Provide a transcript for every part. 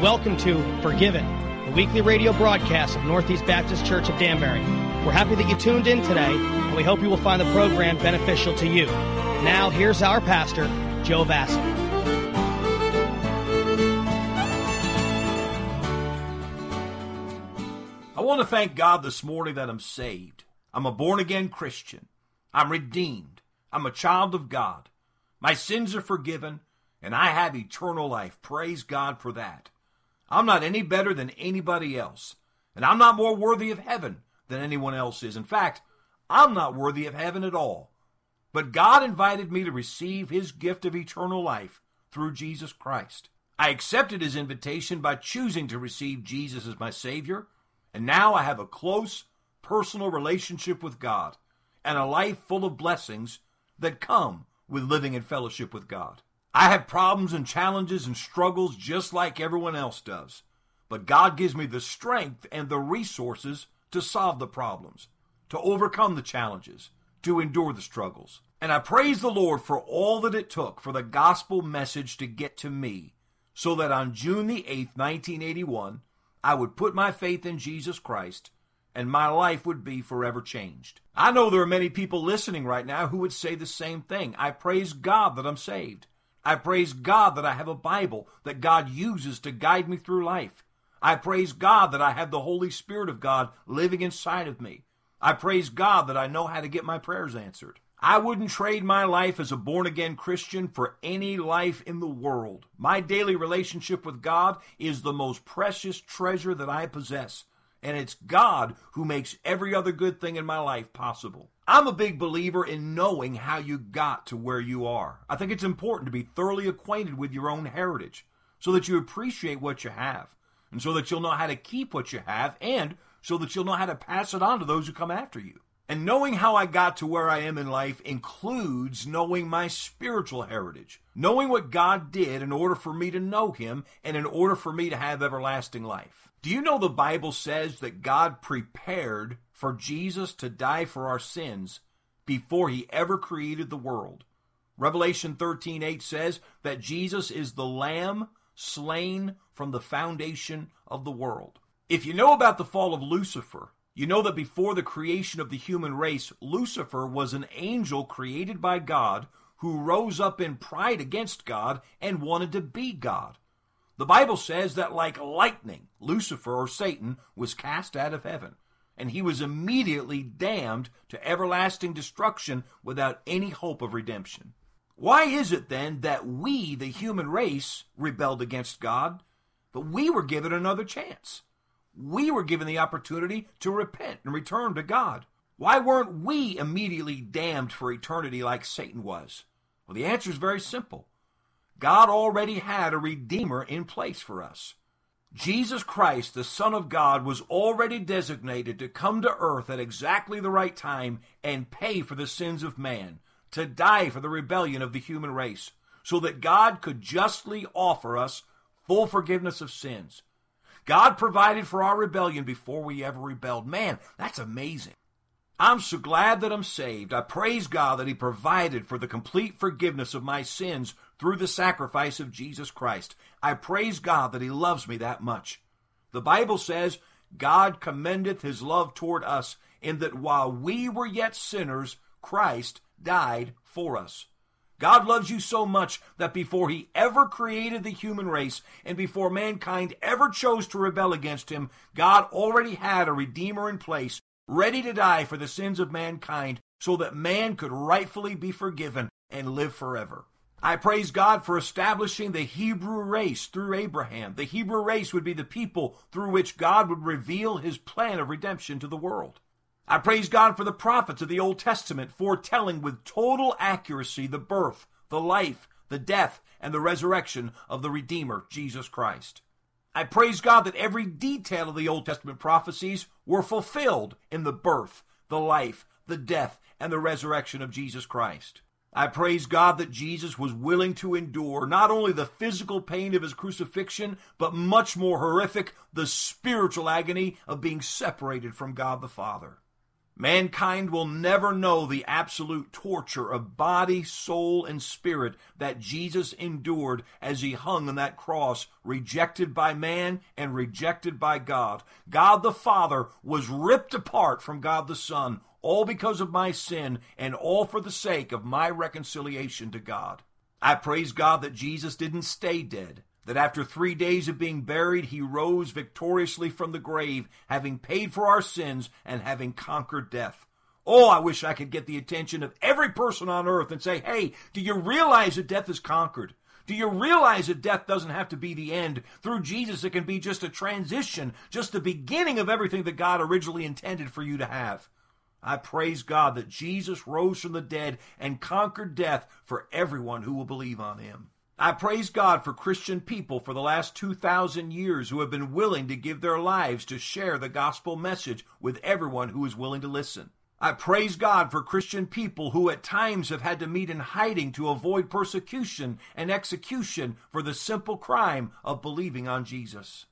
welcome to Forgiven, the weekly radio broadcast of Northeast Baptist Church of Danbury. We're happy that you tuned in today, and we hope you will find the program beneficial to you. Now, here's our pastor, Joe Vassy. I want to thank God this morning that I'm saved. I'm a born again Christian. I'm redeemed. I'm a child of God. My sins are forgiven, and I have eternal life. Praise God for that. I'm not any better than anybody else, and I'm not more worthy of heaven than anyone else is. In fact, I'm not worthy of heaven at all. But God invited me to receive His gift of eternal life through Jesus Christ. I accepted His invitation by choosing to receive Jesus as my Savior, and now I have a close, personal relationship with God and a life full of blessings that come with living in fellowship with God. I have problems and challenges and struggles just like everyone else does, but God gives me the strength and the resources to solve the problems, to overcome the challenges, to endure the struggles. And I praise the Lord for all that it took for the gospel message to get to me, so that on June the 8th, 1981, I would put my faith in Jesus Christ and my life would be forever changed. I know there are many people listening right now who would say the same thing. I praise God that I'm saved. I praise God that I have a Bible that God uses to guide me through life. I praise God that I have the Holy Spirit of God living inside of me. I praise God that I know how to get my prayers answered. I wouldn't trade my life as a born again Christian for any life in the world. My daily relationship with God is the most precious treasure that I possess, and it's God who makes every other good thing in my life possible. I'm a big believer in knowing how you got to where you are. I think it's important to be thoroughly acquainted with your own heritage so that you appreciate what you have, and so that you'll know how to keep what you have, and so that you'll know how to pass it on to those who come after you. And knowing how I got to where I am in life includes knowing my spiritual heritage, knowing what God did in order for me to know Him and in order for me to have everlasting life. Do you know the Bible says that God prepared for Jesus to die for our sins before He ever created the world? Revelation 13:8 says that Jesus is the lamb slain from the foundation of the world. If you know about the fall of Lucifer, you know that before the creation of the human race, Lucifer was an angel created by God who rose up in pride against God and wanted to be God. The Bible says that, like lightning, Lucifer or Satan was cast out of heaven, and he was immediately damned to everlasting destruction without any hope of redemption. Why is it then that we, the human race, rebelled against God, but we were given another chance? we were given the opportunity to repent and return to God. Why weren't we immediately damned for eternity like Satan was? Well, the answer is very simple. God already had a Redeemer in place for us. Jesus Christ, the Son of God, was already designated to come to earth at exactly the right time and pay for the sins of man, to die for the rebellion of the human race, so that God could justly offer us full forgiveness of sins. God provided for our rebellion before we ever rebelled. Man, that's amazing. I'm so glad that I'm saved. I praise God that He provided for the complete forgiveness of my sins through the sacrifice of Jesus Christ. I praise God that He loves me that much. The Bible says, God commendeth His love toward us in that while we were yet sinners, Christ died for us. God loves you so much that before he ever created the human race and before mankind ever chose to rebel against him, God already had a Redeemer in place, ready to die for the sins of mankind so that man could rightfully be forgiven and live forever. I praise God for establishing the Hebrew race through Abraham. The Hebrew race would be the people through which God would reveal his plan of redemption to the world. I praise God for the prophets of the Old Testament foretelling with total accuracy the birth, the life, the death, and the resurrection of the Redeemer, Jesus Christ. I praise God that every detail of the Old Testament prophecies were fulfilled in the birth, the life, the death, and the resurrection of Jesus Christ. I praise God that Jesus was willing to endure not only the physical pain of his crucifixion, but much more horrific, the spiritual agony of being separated from God the Father. Mankind will never know the absolute torture of body, soul, and spirit that Jesus endured as he hung on that cross, rejected by man and rejected by God. God the Father was ripped apart from God the Son, all because of my sin and all for the sake of my reconciliation to God. I praise God that Jesus didn't stay dead that after three days of being buried, he rose victoriously from the grave, having paid for our sins and having conquered death. Oh, I wish I could get the attention of every person on earth and say, hey, do you realize that death is conquered? Do you realize that death doesn't have to be the end? Through Jesus, it can be just a transition, just the beginning of everything that God originally intended for you to have. I praise God that Jesus rose from the dead and conquered death for everyone who will believe on him. I praise God for Christian people for the last 2,000 years who have been willing to give their lives to share the gospel message with everyone who is willing to listen. I praise God for Christian people who at times have had to meet in hiding to avoid persecution and execution for the simple crime of believing on Jesus.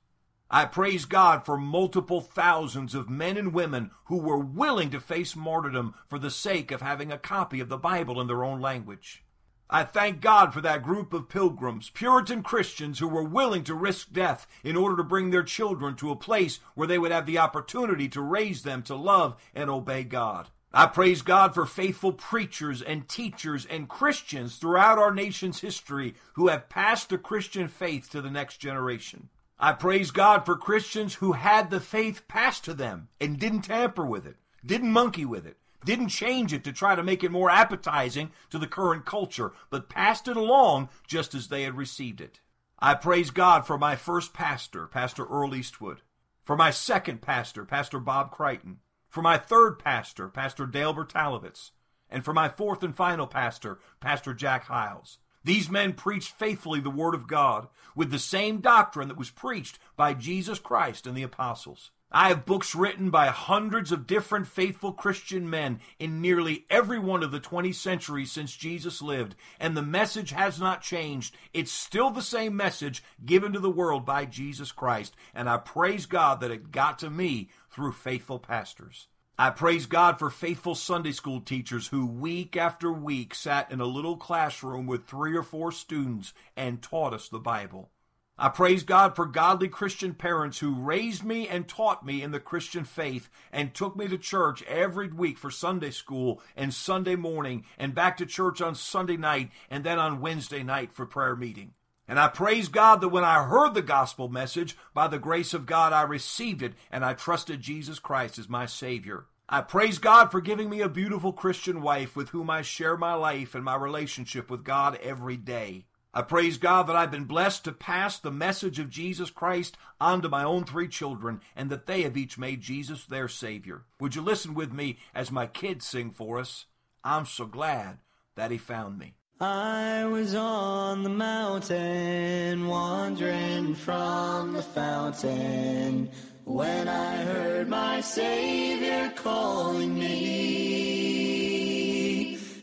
I praise God for multiple thousands of men and women who were willing to face martyrdom for the sake of having a copy of the Bible in their own language. I thank God for that group of pilgrims, Puritan Christians who were willing to risk death in order to bring their children to a place where they would have the opportunity to raise them to love and obey God. I praise God for faithful preachers and teachers and Christians throughout our nation's history who have passed the Christian faith to the next generation. I praise God for Christians who had the faith passed to them and didn't tamper with it, didn't monkey with it, didn't change it to try to make it more appetizing to the current culture, but passed it along just as they had received it. I praise God for my first pastor, Pastor Earl Eastwood, for my second pastor, Pastor Bob Crichton, for my third pastor, Pastor Dale Bertalovitz, and for my fourth and final pastor, Pastor Jack Hyles. These men preached faithfully the Word of God with the same doctrine that was preached by Jesus Christ and the apostles. I have books written by hundreds of different faithful Christian men in nearly every one of the 20 centuries since Jesus lived, and the message has not changed. It's still the same message given to the world by Jesus Christ, and I praise God that it got to me through faithful pastors. I praise God for faithful Sunday school teachers who week after week sat in a little classroom with three or four students and taught us the Bible. I praise God for godly Christian parents who raised me and taught me in the Christian faith and took me to church every week for Sunday school and Sunday morning and back to church on Sunday night and then on Wednesday night for prayer meeting. And I praise God that when I heard the gospel message, by the grace of God, I received it and I trusted Jesus Christ as my Savior. I praise God for giving me a beautiful Christian wife with whom I share my life and my relationship with God every day. I praise God that I've been blessed to pass the message of Jesus Christ on to my own three children and that they have each made Jesus their Savior. Would you listen with me as my kids sing for us? I'm so glad that He found me. I was on the mountain, wandering from the fountain, when I heard my Savior calling me.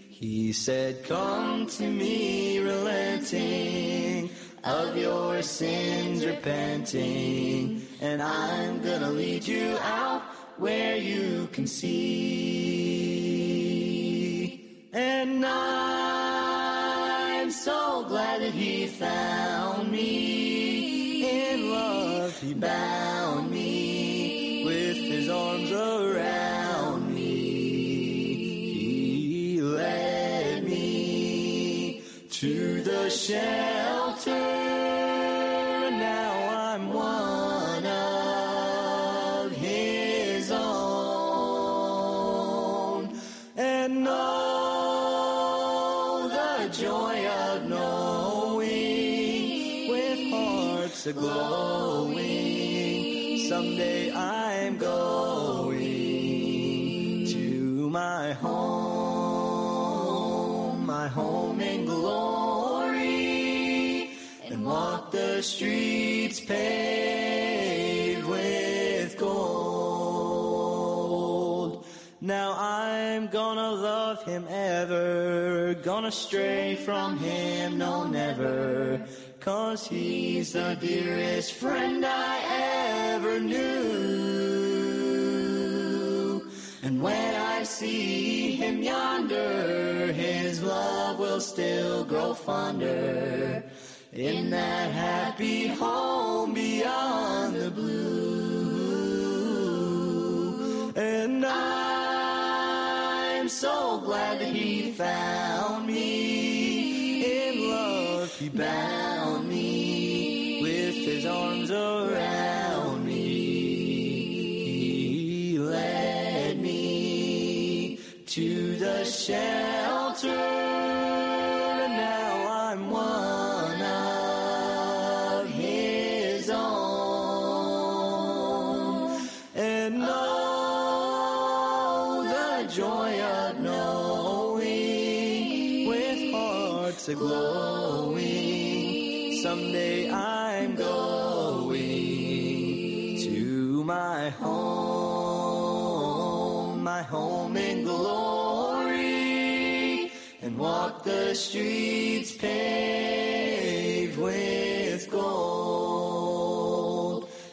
He said, Come to me, relenting, of your sins repenting, and I'm gonna lead you out where you can see. Found me. In love, he bound me with his arms around me. He led me to the shelter. Hearts a-glowing. Someday I'm going to my home, my home in glory. And walk the streets paved with gold. Now I'm gonna love him ever, gonna stray from him, no never, cause he's the dearest friend I ever knew. And when I see him yonder, his love will still grow fonder in that happy home beyond the blue. And I'm so glad that he found me. He bound me with his arms around me. He led me to the shelter, and now I'm one of his own. And oh, the joy of knowing with hearts a streets paved with gold,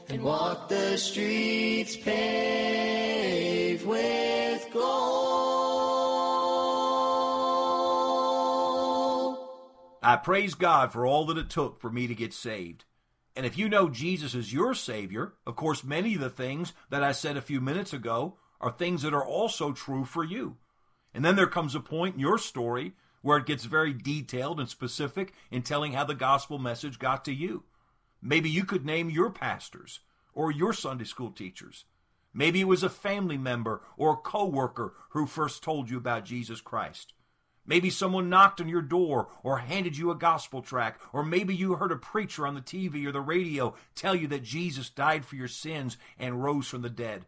and walk the streets paved with gold. I praise God for all that it took for me to get saved. And if you know Jesus is your Savior, of course, many of the things that I said a few minutes ago are things that are also true for you. And then there comes a point in your story where it gets very detailed and specific in telling how the gospel message got to you. Maybe you could name your pastors or your Sunday school teachers. Maybe it was a family member or a coworker who first told you about Jesus Christ. Maybe someone knocked on your door or handed you a gospel track, or maybe you heard a preacher on the TV or the radio tell you that Jesus died for your sins and rose from the dead.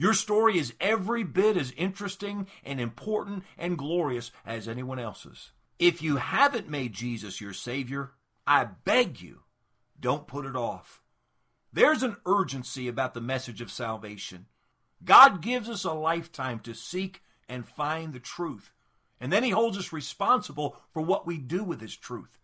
Your story is every bit as interesting and important and glorious as anyone else's. If you haven't made Jesus your Savior, I beg you, don't put it off. There's an urgency about the message of salvation. God gives us a lifetime to seek and find the truth. And then he holds us responsible for what we do with his truth.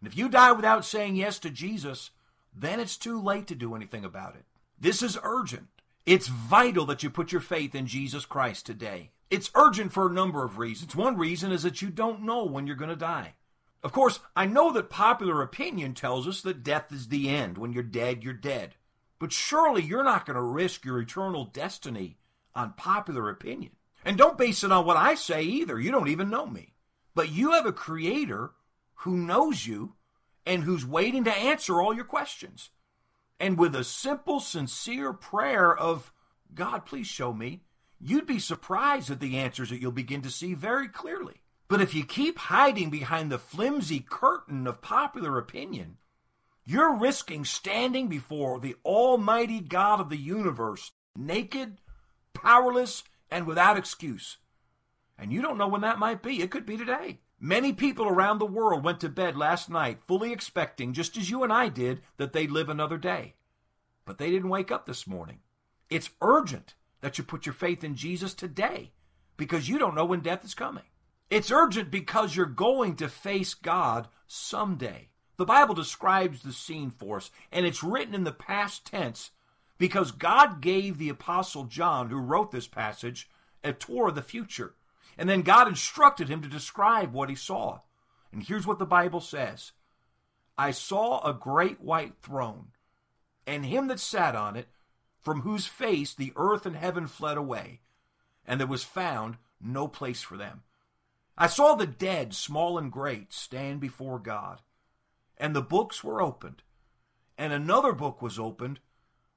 And if you die without saying yes to Jesus, then it's too late to do anything about it. This is urgent. It's vital that you put your faith in Jesus Christ today. It's urgent for a number of reasons. One reason is that you don't know when you're going to die. Of course, I know that popular opinion tells us that death is the end. When you're dead, you're dead. But surely you're not going to risk your eternal destiny on popular opinion. And don't base it on what I say either. You don't even know me. But you have a creator who knows you and who's waiting to answer all your questions. And with a simple, sincere prayer of, God, please show me, you'd be surprised at the answers that you'll begin to see very clearly. But if you keep hiding behind the flimsy curtain of popular opinion, you're risking standing before the Almighty God of the universe, naked, powerless, and without excuse. And you don't know when that might be. It could be today. Many people around the world went to bed last night fully expecting, just as you and I did, that they'd live another day. But they didn't wake up this morning. It's urgent that you put your faith in Jesus today because you don't know when death is coming. It's urgent because you're going to face God someday. The Bible describes the scene for us, and it's written in the past tense because God gave the Apostle John, who wrote this passage, a tour of the future. And then God instructed him to describe what he saw. And here's what the Bible says I saw a great white throne, and him that sat on it, from whose face the earth and heaven fled away, and there was found no place for them. I saw the dead, small and great, stand before God, and the books were opened, and another book was opened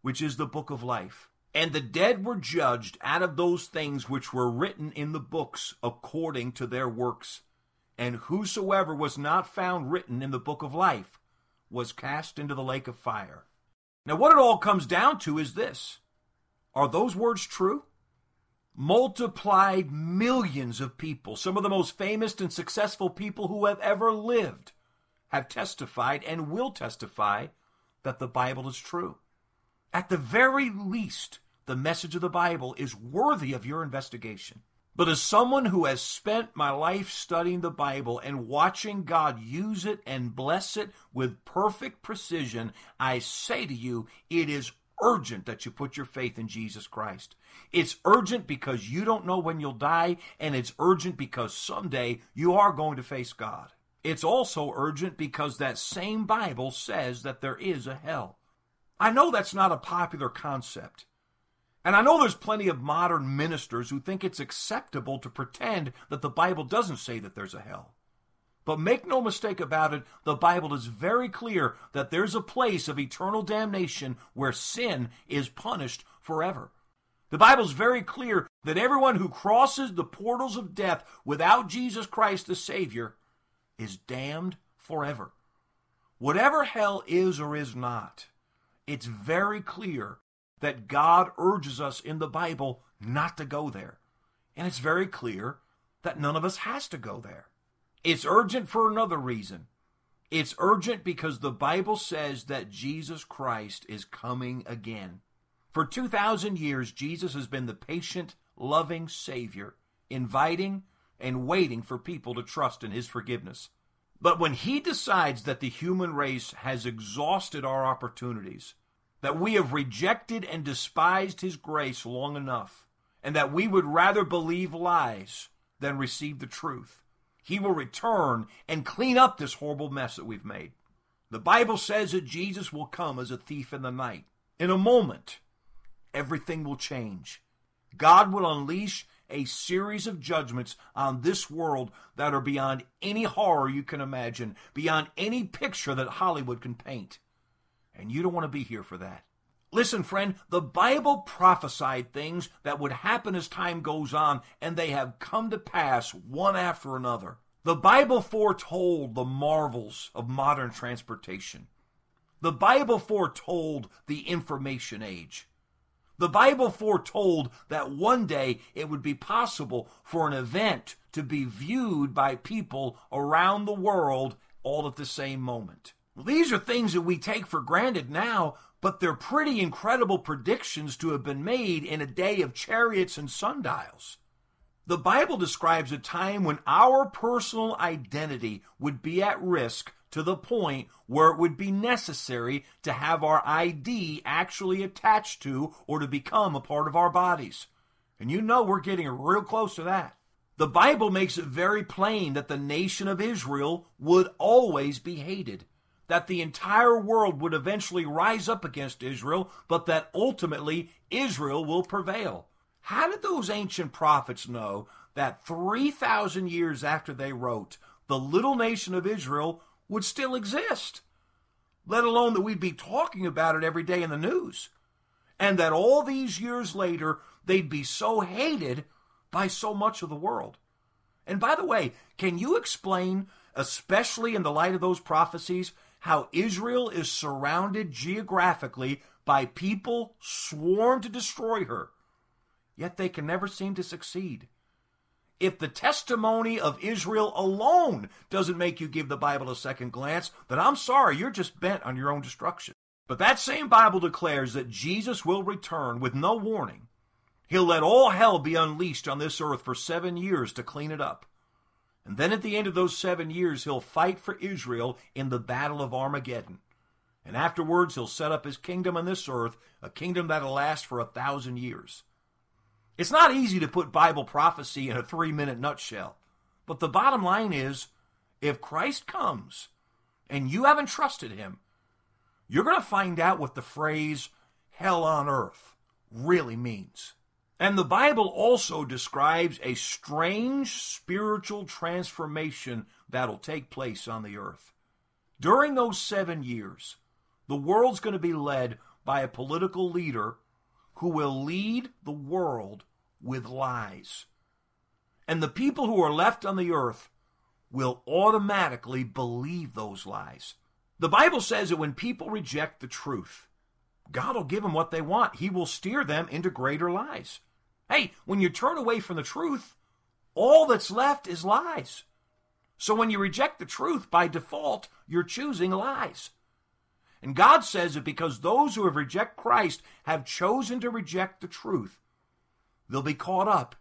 which is the book of life. And the dead were judged out of those things which were written in the books according to their works. And whosoever was not found written in the book of life was cast into the lake of fire. Now, what it all comes down to is this Are those words true? Multiplied millions of people, some of the most famous and successful people who have ever lived, have testified and will testify that the Bible is true. At the very least, the message of the Bible is worthy of your investigation. But as someone who has spent my life studying the Bible and watching God use it and bless it with perfect precision, I say to you, it is urgent that you put your faith in Jesus Christ. It's urgent because you don't know when you'll die, and it's urgent because someday you are going to face God. It's also urgent because that same Bible says that there is a hell. I know that's not a popular concept. And I know there's plenty of modern ministers who think it's acceptable to pretend that the Bible doesn't say that there's a hell. But make no mistake about it, the Bible is very clear that there's a place of eternal damnation where sin is punished forever. The Bible's very clear that everyone who crosses the portals of death without Jesus Christ the Savior is damned forever. Whatever hell is or is not, it's very clear that God urges us in the Bible not to go there. And it's very clear that none of us has to go there. It's urgent for another reason. It's urgent because the Bible says that Jesus Christ is coming again. For 2,000 years, Jesus has been the patient, loving Savior, inviting and waiting for people to trust in His forgiveness. But when He decides that the human race has exhausted our opportunities, that we have rejected and despised His grace long enough, and that we would rather believe lies than receive the truth. He will return and clean up this horrible mess that we've made. The Bible says that Jesus will come as a thief in the night. In a moment, everything will change. God will unleash a series of judgments on this world that are beyond any horror you can imagine, beyond any picture that Hollywood can paint. And you don't want to be here for that. Listen, friend, the Bible prophesied things that would happen as time goes on, and they have come to pass one after another. The Bible foretold the marvels of modern transportation. The Bible foretold the information age. The Bible foretold that one day it would be possible for an event to be viewed by people around the world all at the same moment. These are things that we take for granted now, but they're pretty incredible predictions to have been made in a day of chariots and sundials. The Bible describes a time when our personal identity would be at risk to the point where it would be necessary to have our ID actually attached to or to become a part of our bodies. And you know we're getting real close to that. The Bible makes it very plain that the nation of Israel would always be hated that the entire world would eventually rise up against Israel, but that ultimately Israel will prevail. How did those ancient prophets know that 3,000 years after they wrote, the little nation of Israel would still exist? Let alone that we'd be talking about it every day in the news. And that all these years later, they'd be so hated by so much of the world. And by the way, can you explain, especially in the light of those prophecies, how Israel is surrounded geographically by people sworn to destroy her, yet they can never seem to succeed. If the testimony of Israel alone doesn't make you give the Bible a second glance, then I'm sorry, you're just bent on your own destruction. But that same Bible declares that Jesus will return with no warning. He'll let all hell be unleashed on this earth for seven years to clean it up. And then at the end of those seven years, he'll fight for Israel in the Battle of Armageddon. And afterwards, he'll set up his kingdom on this earth, a kingdom that'll last for a thousand years. It's not easy to put Bible prophecy in a three minute nutshell. But the bottom line is if Christ comes and you haven't trusted him, you're going to find out what the phrase hell on earth really means. And the Bible also describes a strange spiritual transformation that'll take place on the earth. During those seven years, the world's going to be led by a political leader who will lead the world with lies. And the people who are left on the earth will automatically believe those lies. The Bible says that when people reject the truth, God will give them what they want. He will steer them into greater lies. Hey, when you turn away from the truth, all that's left is lies. So when you reject the truth, by default, you're choosing lies. And God says that because those who have rejected Christ have chosen to reject the truth, they'll be caught up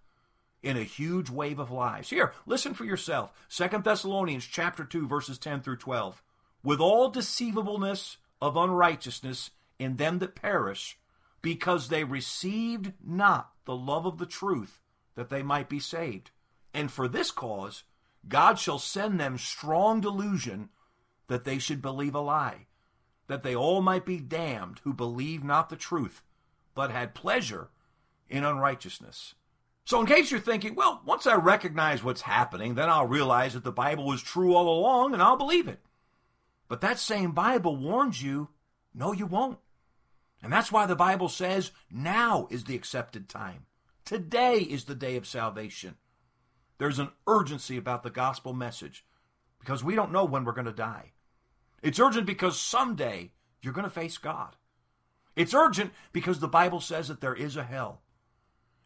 in a huge wave of lies. Here, listen for yourself. Second Thessalonians chapter 2 verses 10 through 12. With all deceivableness of unrighteousness in them that perish, because they received not the love of the truth that they might be saved. And for this cause God shall send them strong delusion that they should believe a lie, that they all might be damned who believe not the truth, but had pleasure in unrighteousness. So, in case you're thinking, well, once I recognize what's happening, then I'll realize that the Bible was true all along and I'll believe it. But that same Bible warns you, no, you won't. And that's why the Bible says now is the accepted time. Today is the day of salvation. There's an urgency about the gospel message because we don't know when we're going to die. It's urgent because someday you're going to face God. It's urgent because the Bible says that there is a hell.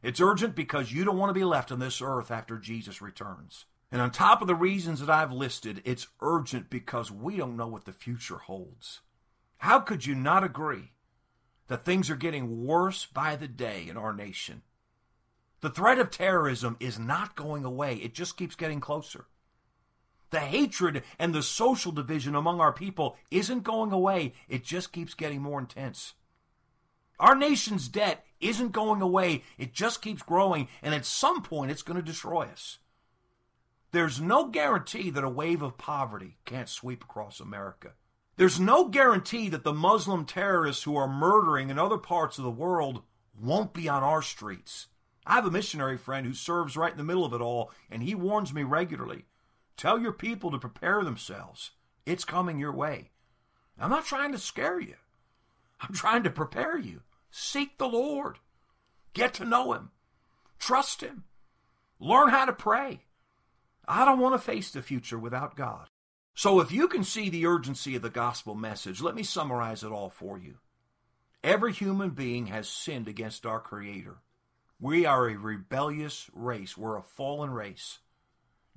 It's urgent because you don't want to be left on this earth after Jesus returns. And on top of the reasons that I've listed, it's urgent because we don't know what the future holds. How could you not agree that things are getting worse by the day in our nation? The threat of terrorism is not going away, it just keeps getting closer. The hatred and the social division among our people isn't going away, it just keeps getting more intense. Our nation's debt isn't going away, it just keeps growing, and at some point it's going to destroy us. There's no guarantee that a wave of poverty can't sweep across America. There's no guarantee that the Muslim terrorists who are murdering in other parts of the world won't be on our streets. I have a missionary friend who serves right in the middle of it all, and he warns me regularly tell your people to prepare themselves. It's coming your way. I'm not trying to scare you, I'm trying to prepare you. Seek the Lord, get to know Him, trust Him, learn how to pray. I don't want to face the future without God. So, if you can see the urgency of the gospel message, let me summarize it all for you. Every human being has sinned against our Creator. We are a rebellious race. We're a fallen race.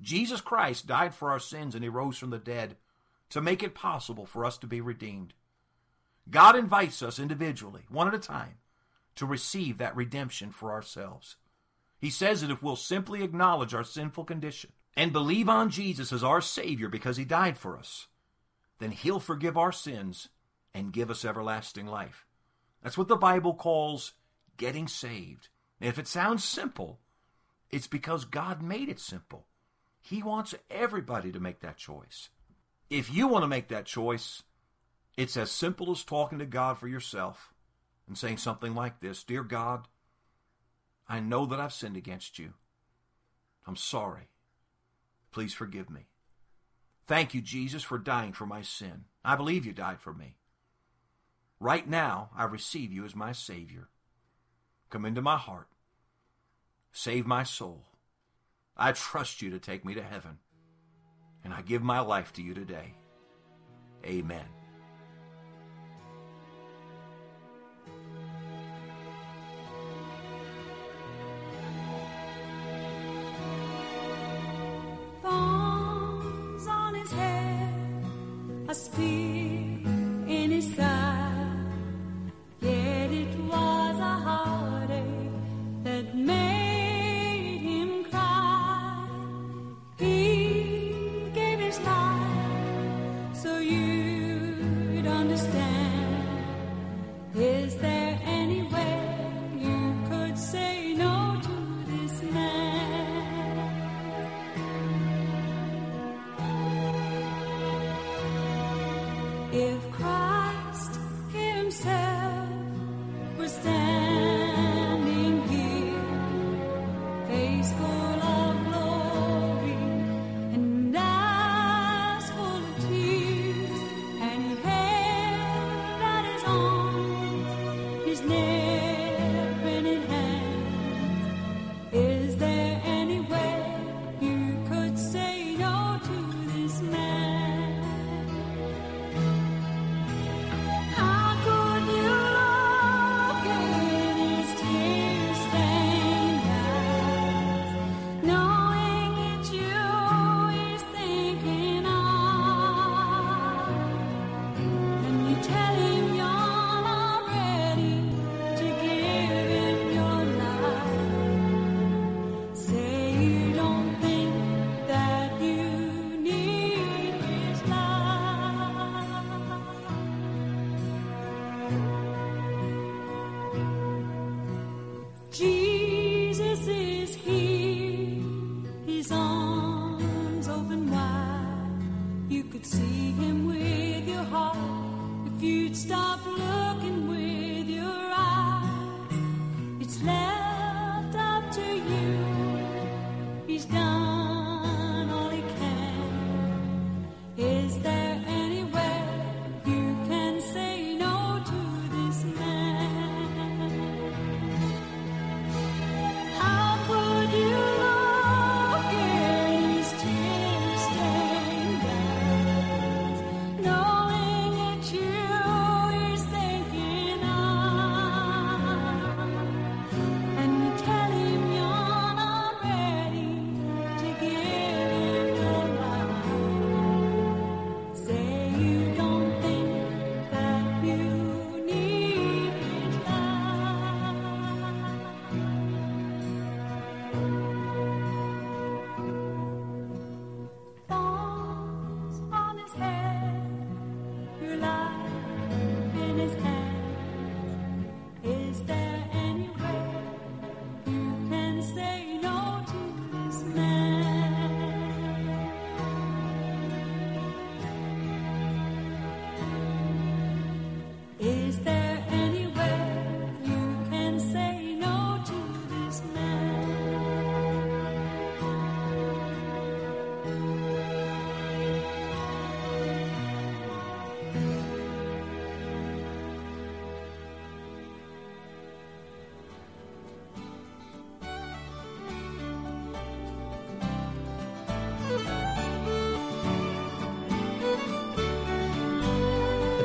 Jesus Christ died for our sins and he rose from the dead to make it possible for us to be redeemed. God invites us individually, one at a time, to receive that redemption for ourselves. He says that if we'll simply acknowledge our sinful condition and believe on Jesus as our Savior because He died for us, then He'll forgive our sins and give us everlasting life. That's what the Bible calls getting saved. If it sounds simple, it's because God made it simple. He wants everybody to make that choice. If you want to make that choice, it's as simple as talking to God for yourself and saying something like this Dear God, I know that I've sinned against you. I'm sorry. Please forgive me. Thank you, Jesus, for dying for my sin. I believe you died for me. Right now, I receive you as my Savior. Come into my heart. Save my soul. I trust you to take me to heaven. And I give my life to you today. Amen. Understand.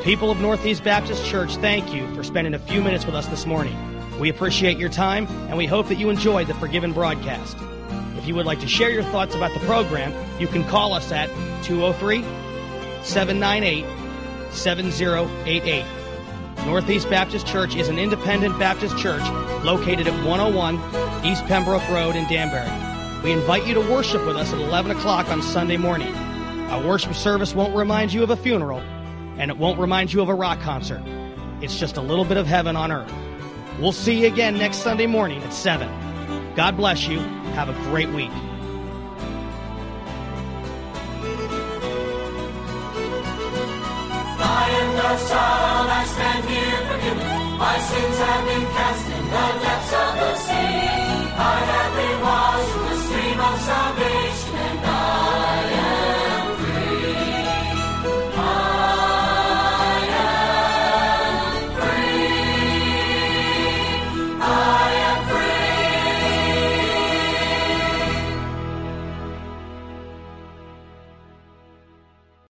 People of Northeast Baptist Church thank you for spending a few minutes with us this morning. We appreciate your time and we hope that you enjoyed the Forgiven broadcast. If you would like to share your thoughts about the program, you can call us at 203 798 7088. Northeast Baptist Church is an independent Baptist church located at 101 East Pembroke Road in Danbury. We invite you to worship with us at 11 o'clock on Sunday morning. Our worship service won't remind you of a funeral, and it won't remind you of a rock concert. It's just a little bit of heaven on earth. We'll see you again next Sunday morning at 7. God bless you. Have a great week. I am the child. I stand here forgiven. My sins have been cast in the depths of the sea. I have been washed in the stream of salvation.